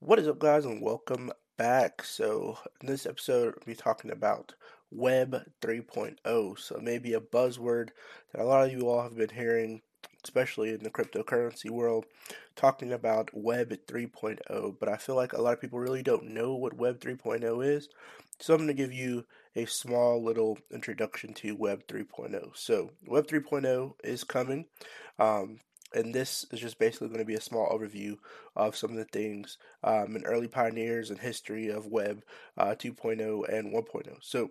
What is up, guys, and welcome back. So, in this episode, we'll be talking about Web 3.0. So, maybe a buzzword that a lot of you all have been hearing, especially in the cryptocurrency world, talking about Web 3.0. But I feel like a lot of people really don't know what Web 3.0 is. So, I'm going to give you a small little introduction to Web 3.0. So, Web 3.0 is coming. Um, and this is just basically going to be a small overview of some of the things um, and early pioneers and history of Web uh, 2.0 and 1.0. So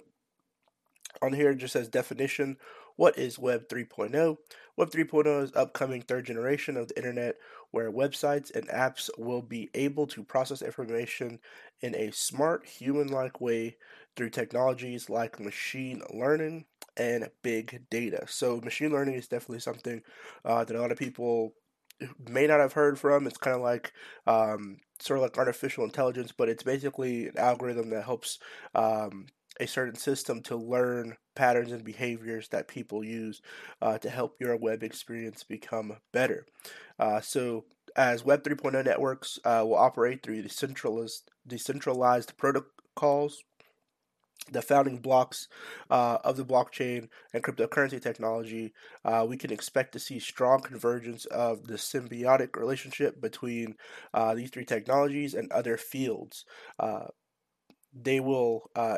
on here it just says definition. What is Web 3.0? Web 3.0 is upcoming third generation of the internet where websites and apps will be able to process information in a smart human-like way through technologies like machine learning, and big data. So machine learning is definitely something uh, that a lot of people may not have heard from. It's kind of like um, sort of like artificial intelligence, but it's basically an algorithm that helps um, a certain system to learn patterns and behaviors that people use uh, to help your web experience become better. Uh, so as Web 3.0 networks uh, will operate through decentralized, decentralized protocols the founding blocks uh, of the blockchain and cryptocurrency technology, uh, we can expect to see strong convergence of the symbiotic relationship between uh, these three technologies and other fields. Uh, they will uh,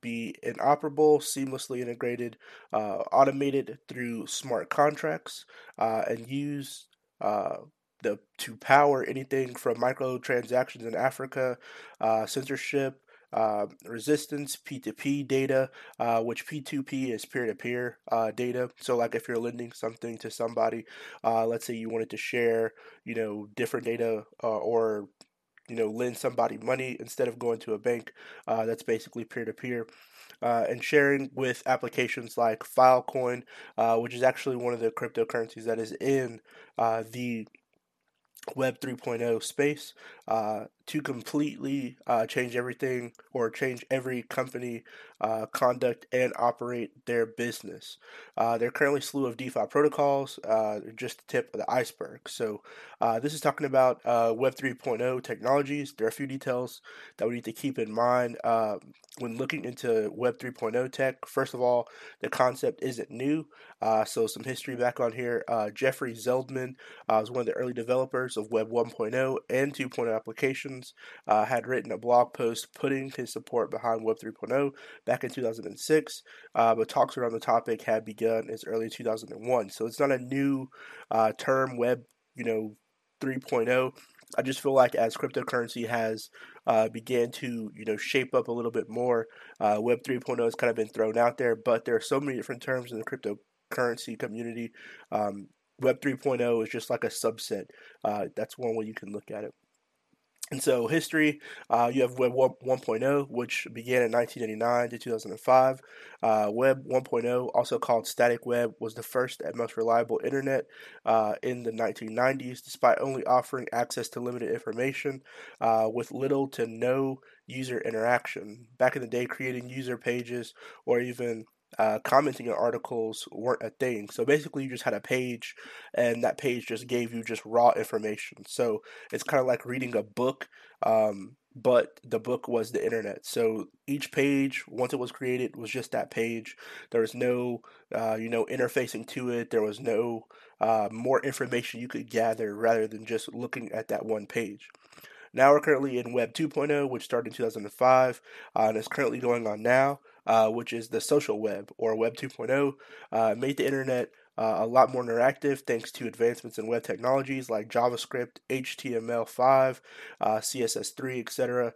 be inoperable, seamlessly integrated, uh, automated through smart contracts, and use the, to power anything from microtransactions in Africa, censorship, uh, resistance, P2P data, uh, which P2P is peer to peer data. So, like if you're lending something to somebody, uh, let's say you wanted to share, you know, different data uh, or you know lend somebody money instead of going to a bank uh, that's basically peer-to-peer uh, and sharing with applications like filecoin uh, which is actually one of the cryptocurrencies that is in the web 3.0 space to completely uh, change everything or change every company uh, conduct and operate their business. Uh, there are currently a slew of DeFi protocols, uh, just the tip of the iceberg. So, uh, this is talking about uh, Web 3.0 technologies. There are a few details that we need to keep in mind when looking into Web 3.0 tech. First of all, the concept isn't new. so, some history back on here. Jeffrey Zeldman was one of the early developers of Web 1.0 and 2.0 applications uh, had written a blog post putting his support behind Web 3.0 back in 2006, uh, but talks around the topic had begun as early as 2001. So it's not a new uh, term, Web, you know, 3.0. I just feel like as cryptocurrency has uh, began to you know shape up a little bit more, uh, Web 3.0 has kind of been thrown out there. But there are so many different terms in the cryptocurrency community. Um, Web 3.0 is just like a subset. Uh, that's one way you can look at it. And so, history, uh, you have Web 1.0, which began in 1989 to 2005. Uh, Web 1.0, also called static web, was the first and most reliable internet uh, in the 1990s, despite only offering access to limited information uh, with little to no user interaction. Back in the day, creating user pages or even uh, commenting on articles weren't a thing. So basically, you just had a page, and that page just gave you just raw information. So it's kind of like reading a book, um, but the book was the internet. So each page, once it was created, was just that page. There was no, uh, you know, interfacing to it. There was no uh, more information you could gather rather than just looking at that one page. Now we're currently in Web 2.0, which started in 2005 uh, and is currently going on now uh, which is the social web or Web 2.0, uh, made the internet uh, a lot more interactive thanks to advancements in web technologies like JavaScript, HTML5, uh, CSS3, etc.,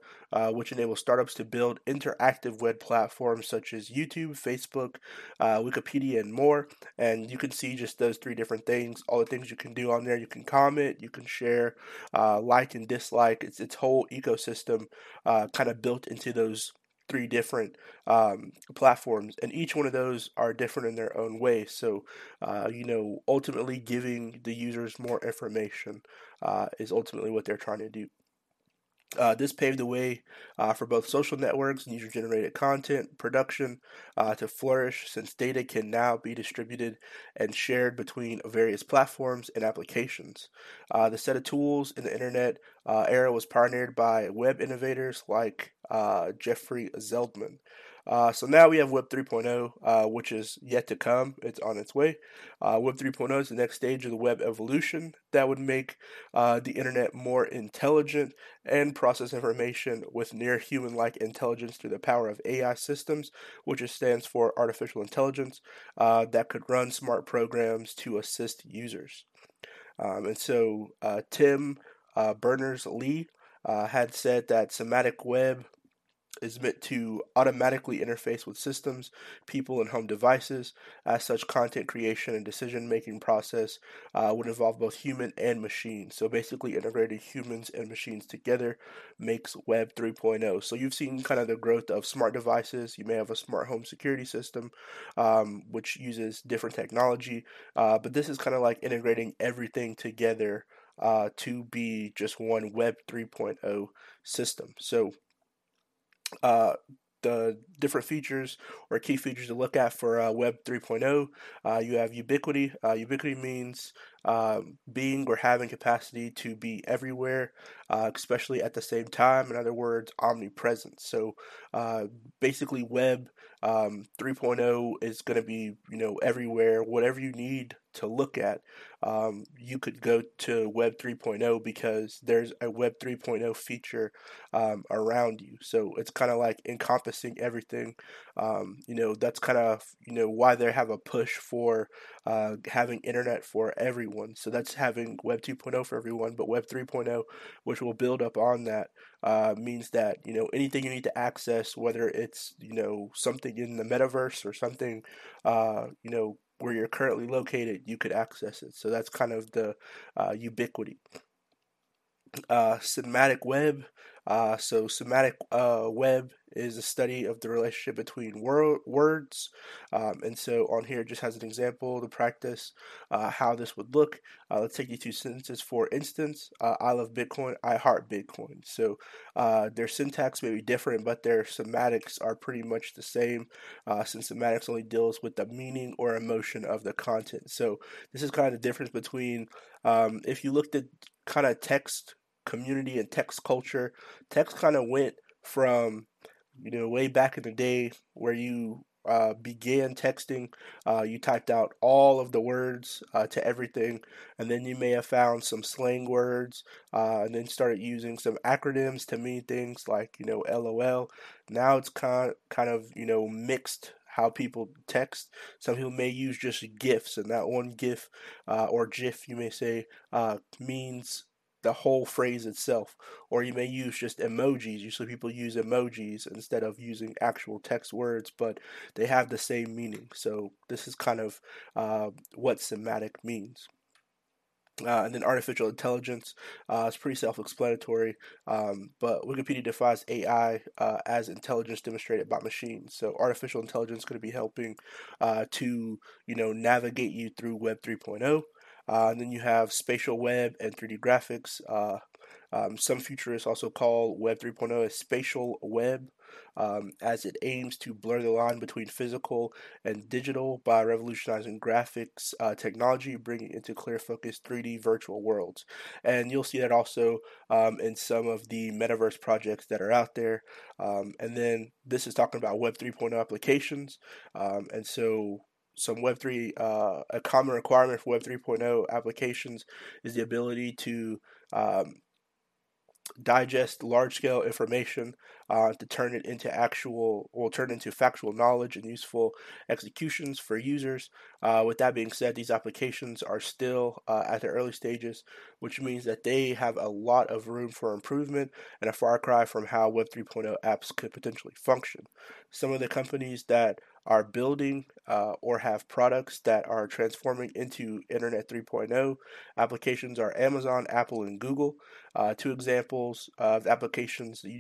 which enable startups to build interactive web platforms such as YouTube, Facebook, uh, Wikipedia, and more. And you can see just those three different things, all the things you can do on there. You can comment, you can share, uh, like and dislike. It's its whole ecosystem kind of built into those three different um, platforms, and each one of those are different in their own way. So, uh, you know, ultimately giving the users more information uh, is ultimately what they're trying to do. Uh, this paved the way uh, for both social networks and user generated content production uh, to flourish since data can now be distributed and shared between various platforms and applications. Uh, the set of tools in the internet uh, era was pioneered by web innovators like uh, Jeffrey Zeldman. Uh, so now we have Web 3.0, uh, which is yet to come. It's on its way. Uh, Web 3.0 is the next stage of the web evolution that would make uh, the internet more intelligent and process information with near human like intelligence through the power of AI systems, which stands for artificial intelligence, uh, that could run smart programs to assist users. Um, and so uh, Tim Berners Lee had said that semantic web is meant to automatically interface with systems, people, and home devices. As such, content creation and decision making process uh, would involve both human and machine. So basically, integrating humans and machines together makes Web 3.0. So you've seen kind of the growth of smart devices. You may have a smart home security system, um, which uses different technology, uh, but this is kind of like integrating everything together. Uh, to be just one Web 3.0 system. So, uh, the different features or key features to look at for uh, Web 3.0. Uh, you have ubiquity. Uh, ubiquity means um, being or having capacity to be everywhere, uh, especially at the same time. In other words, omnipresent. So uh, basically, Web um, 3.0 is going to be you know everywhere. Whatever you need to look at, um, you could go to Web 3.0 because there's a Web 3.0 feature um, around you. So it's kind of like encompassing everything. Um, you know that's kind of you know why they have a push for uh, having internet for everyone. So that's having Web 2.0 for everyone, but Web 3.0, which will build up on that, uh, means that you know anything you need to access, whether it's you know something in the metaverse or something, uh, you know where you're currently located, you could access it. So that's kind of the uh, ubiquity. Uh, semantic web. Uh, so semantic uh, web is a study of the relationship between wor- words. Um, and so on here, just has an example to practice uh, how this would look. Uh, let's take you two sentences. For instance, uh, I love Bitcoin, I heart Bitcoin. So uh, their syntax may be different, but their semantics are pretty much the same since semantics only deals with the meaning or emotion of the content. So this is kind of the difference between um, if you looked at kind of text community and text culture, text kind of went from you know, way back in the day where you uh, began texting, uh, you typed out all of the words uh, to everything, and then you may have found some slang words, uh, and then started using some acronyms to mean things like you know LOL. Now it's kind kind of you know mixed how people text. Some people may use just GIFs, and that one GIF uh, or GIF, you may say, uh, means the whole phrase itself. Or you may use just emojis. Usually people use emojis instead of using actual text words, but they have the same meaning. So this is kind of uh, what semantic means. Uh, and then artificial intelligence uh, is pretty self-explanatory, um, but Wikipedia defines AI uh, as intelligence demonstrated by machines. So artificial intelligence is going to be helping uh, to you know navigate you through Web 3.0. Uh, and then you have spatial web and 3D graphics. Uh, um, some futurists also call Web 3.0 a spatial web, um, as it aims to blur the line between physical and digital by revolutionizing graphics uh, technology, bringing into clear focus 3D virtual worlds. And you'll see that also um, in some of the metaverse projects that are out there. Um, and then this is talking about Web 3.0 applications. Um, and so some Web3, uh, a common requirement for Web 3.0 applications is the ability to um, digest large scale information uh, to turn it into actual or turn into factual knowledge and useful executions for users. Uh, with that being said, these applications are still uh, at the early stages, which means that they have a lot of room for improvement and a far cry from how Web 3.0 apps could potentially function. Some of the companies that are building uh, or have products that are transforming into Internet 3.0 applications are Amazon, Apple, and Google. Uh, two examples of applications that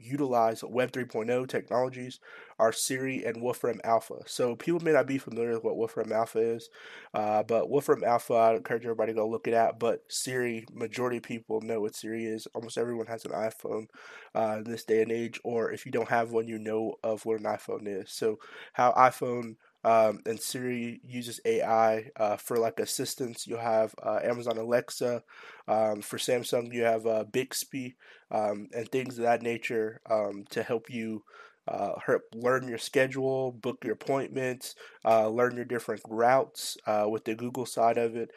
utilize Web 3.0 technologies are Siri and Wolfram Alpha. So people may not be familiar with what Wolfram Alpha is, uh, but Wolfram Alpha, I encourage everybody to go look it up. But Siri, majority of people know what Siri is. Almost everyone has an iPhone uh, in this day and age, or if you don't have one, you know of what an iPhone is. So how iPhone um, and Siri uses AI uh, for like assistance. You'll have uh, Amazon Alexa. Um, for Samsung, you have uh, Bixby um, and things of that nature um, to help you uh, learn your schedule, book your appointments, uh, learn your different routes uh, with the Google side of it.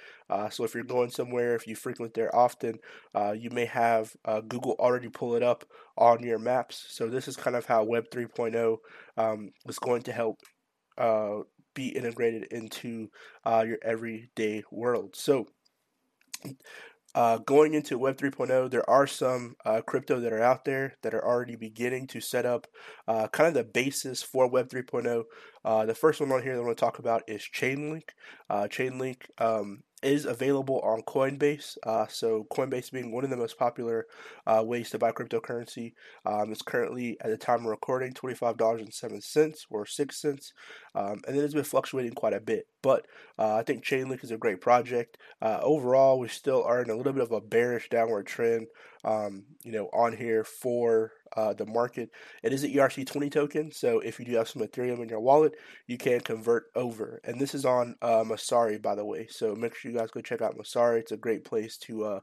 So if you're going somewhere, if you frequent there often, you may have Google already pull it up on your maps. So this is kind of how Web 3.0 um, is going to help be integrated into your everyday world. So uh, going into Web 3.0, there are some uh, crypto that are out there that are already beginning to set up uh, kind of the basis for Web 3.0. Uh, the first one on here that I want to talk about is Chainlink. Uh, Chainlink um, is available on Coinbase. Uh, so Coinbase being one of the most popular uh, ways to buy cryptocurrency. Um, it's currently at the time of recording twenty five dollars and seven cents or six cents, um, and it has been fluctuating quite a bit. But uh, I think Chainlink is a great project. Uh, overall, we still are in a little bit of a bearish downward trend. Um, you know, on here for uh, the market. It is an ERC20 token, so if you do have some Ethereum in your wallet, you can convert over. And this is on uh, Messari, by the way. So make sure you guys go check out Messari. It's a great place to uh,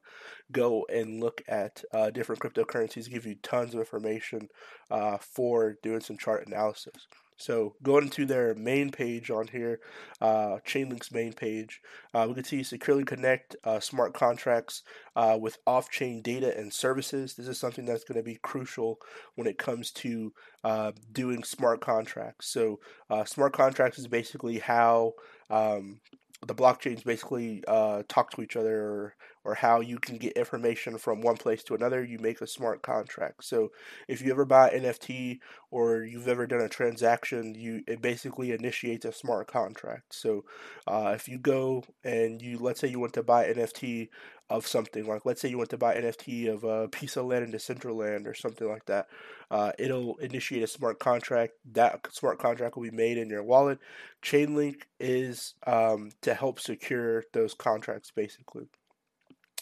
go and look at uh, different cryptocurrencies, give you tons of information uh, for doing some chart analysis. So going to their main page on here, uh, Chainlink's main page, uh, we can see securely connect uh, smart contracts uh, with off-chain data and services. This is something that's going to be crucial when it comes to uh, doing smart contracts. So uh, smart contracts is basically how um, the blockchains basically talk to each other or, or how you can get information from one place to another you make a smart contract so if you ever buy nft or you've ever done a transaction you it basically initiates a smart contract so uh, if you go and you let's say you want to buy nft of something. Like, let's say you want to buy NFT of a piece of land in Decentraland or something like that. Uh, it'll initiate a smart contract. That smart contract will be made in your wallet. Chainlink is um, to help secure those contracts, basically.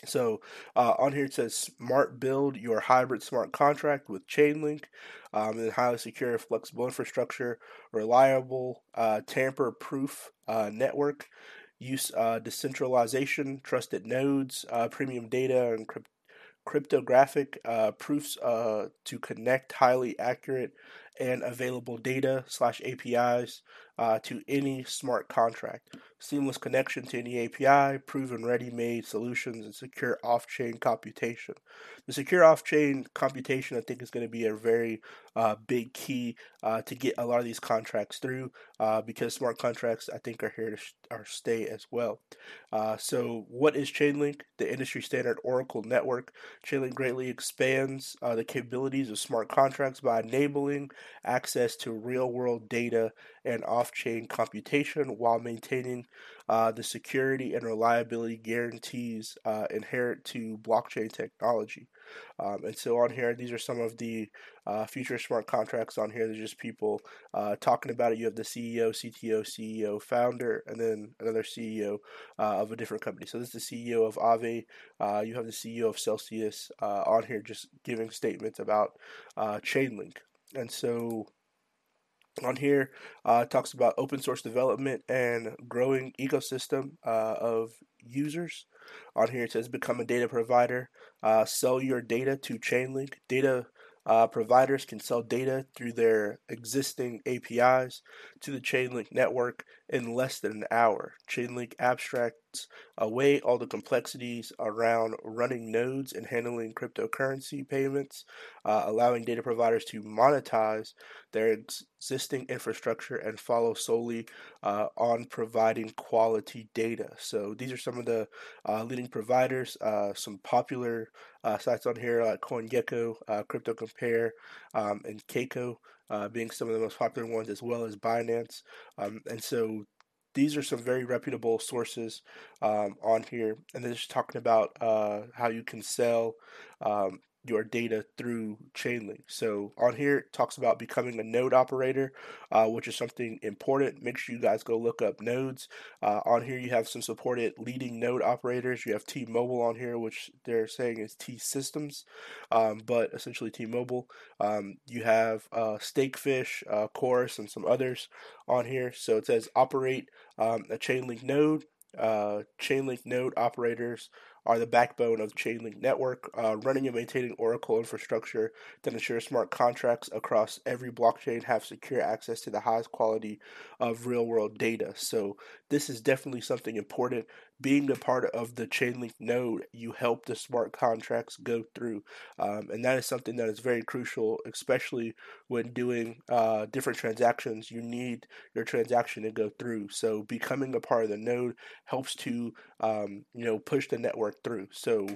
So uh, on here it says smart build your hybrid smart contract with Chainlink, um, and highly secure, flexible infrastructure, reliable, uh, tamper-proof uh, network use uh, decentralization, trusted nodes, uh, premium data, and crypt- cryptographic uh, proofs to connect highly accurate and available data slash APIs uh, to any smart contract. Seamless connection to any API, proven ready-made solutions, and secure off-chain computation. The secure off-chain computation, I think, is going to be a very uh, big key uh, to get a lot of these contracts through uh, because smart contracts, I think, are here to sh- are stay as well. Uh, so, what is Chainlink? The industry standard Oracle network. Chainlink greatly expands uh, the capabilities of smart contracts by enabling access to real-world data and off-chain computation while maintaining uh, the security and reliability guarantees uh, inherent to blockchain technology. Um, and so on here, these are some of the uh, future smart contracts on here. There's just people uh, talking about it. You have the CEO, CTO, CEO, founder, and then another CEO uh, of a different company. So this is the CEO of Aave. Uh, you have the CEO of Celsius on here just giving statements about Chainlink. And so on here uh, talks about open source development and growing ecosystem uh, of users. On here it says become a data provider, uh, sell your data to Chainlink. Data uh, providers can sell data through their existing APIs to the Chainlink network in less than an hour. Chainlink abstracts away all the complexities around running nodes and handling cryptocurrency payments, uh, allowing data providers to monetize their existing infrastructure and follow solely uh, on providing quality data. So these are some of the uh, leading providers, uh, some popular uh, sites on here like CoinGecko, uh, Crypto Compare, um, and Kaiko being some of the most popular ones, as well as Binance. Um, and so these are some very reputable sources um, on here, and they're just talking about uh, how you can sell um, your data through Chainlink. So on here it talks about becoming a node operator, uh, which is something important. Make sure you guys go look up nodes. Uh, on here you have some supported leading node operators. You have T-Mobile on here, which they're saying is T Systems, um, but essentially T-Mobile. Um, you have uh, Stakefish, uh, Chorus, and some others on here. So it says operate um, a Chainlink node. Uh, Chainlink node operators are the backbone of Chainlink network, uh, running and maintaining Oracle infrastructure that ensures smart contracts across every blockchain have secure access to the highest quality of real world data. So, this is definitely something important. Being a part of the Chainlink node, you help the smart contracts go through. Um, and that is something that is very crucial, especially when doing uh, different transactions. You need your transaction to go through. So, becoming a part of the node helps to um, you know push the network through. So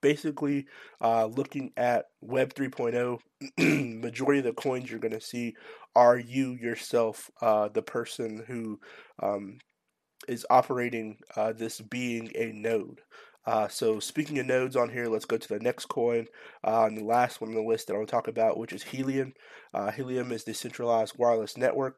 basically, uh, looking at Web 3.0, majority of the coins you're going to see are you yourself, uh, the person who um, is operating uh, this being a node. Uh, so speaking of nodes on here, let's go to the next coin, uh, and the last one on the list that I want to talk about, which is Helium. Uh, Helium is the centralized wireless network.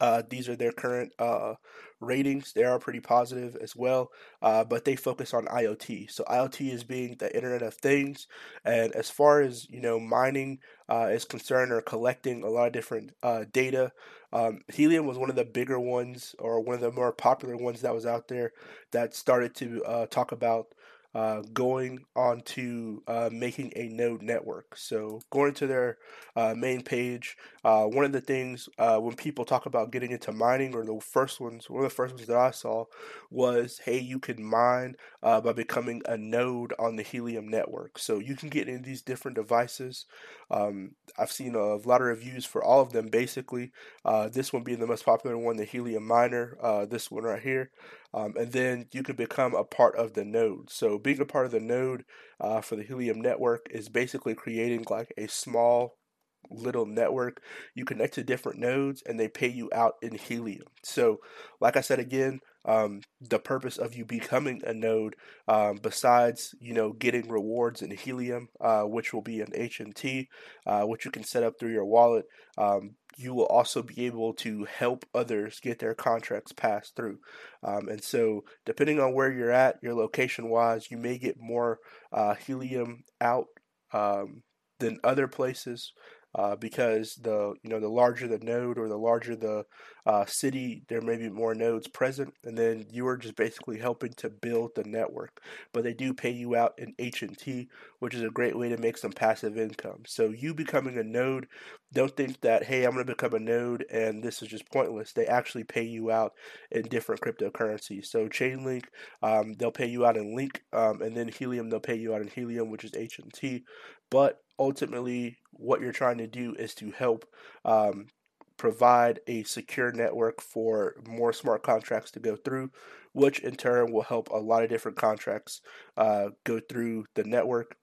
Uh, these are their current uh, ratings. They are pretty positive as well, uh, but they focus on IoT. So IoT is being the Internet of Things, and as far as you know, mining uh, is concerned or collecting a lot of different uh, data. Um, Helium was one of the bigger ones, or one of the more popular ones that was out there that started to uh, talk about uh, going on to uh, making a node network. So going to their uh, main page, uh, one of the things uh, when people talk about getting into mining, or the first ones, one of the first ones that I saw was, hey, you can mine by becoming a node on the Helium network. So you can get in these different devices. Um, I've seen a lot of reviews for all of them. Basically, this one being the most popular one, the Helium miner. this one right here. Um, and then you can become a part of the node. So being a part of the node uh, for the Helium network is basically creating like a small little network. You connect to different nodes and they pay you out in Helium. So, like I said again, um, the purpose of you becoming a node, um, besides you know getting rewards in Helium, uh, which will be an HNT, uh, which you can set up through your wallet. Um, you will also be able to help others get their contracts passed through. Um, and so, depending on where you're at, your location wise, you may get more uh, helium out um, than other places uh, because the you know the larger the node or the larger the uh, city, there may be more nodes present, and then you are just basically helping to build the network. But they do pay you out in HNT, which is a great way to make some passive income. So you becoming a node, don't think that hey I'm going to become a node and this is just pointless. They actually pay you out in different cryptocurrencies. So Chainlink, um, they'll pay you out in Link, um, and then Helium, they'll pay you out in Helium, which is HNT. But ultimately what you're trying to do is to help um, provide a secure network for more smart contracts to go through, which in turn will help a lot of different contracts uh, go through the network.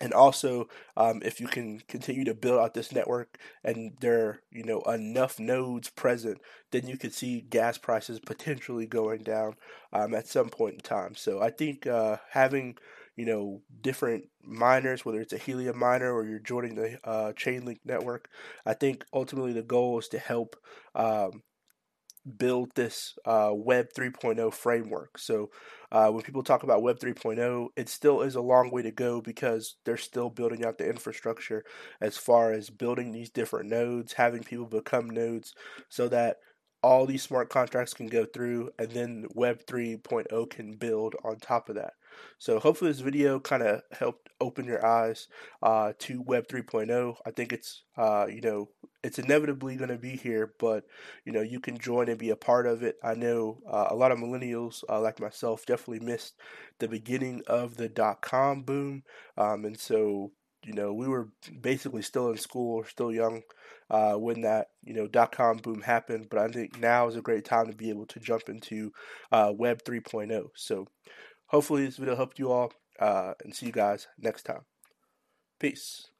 And also, um, if you can continue to build out this network and there are, you know, enough nodes present, then you could see gas prices potentially going down um, at some point in time. So I think uh, having you know, different miners, whether it's a Helium miner or you're joining the uh, Chainlink network. I think ultimately the goal is to help um, build this uh, Web 3.0 framework. So uh, when people talk about Web 3.0, it still is a long way to go because they're still building out the infrastructure as far as building these different nodes, having people become nodes so that all these smart contracts can go through and then Web 3.0 can build on top of that. So hopefully this video kind of helped open your eyes uh, to Web 3.0. I think it's uh, you know it's inevitably going to be here, but you know you can join and be a part of it. I know uh, a lot of millennials uh, like myself definitely missed the beginning of the dot com boom, um, and so you know we were basically still in school, or still young uh, when that you know dot com boom happened. But I think now is a great time to be able to jump into uh, Web 3.0. So hopefully this video helped you all, uh, and see you guys next time. Peace.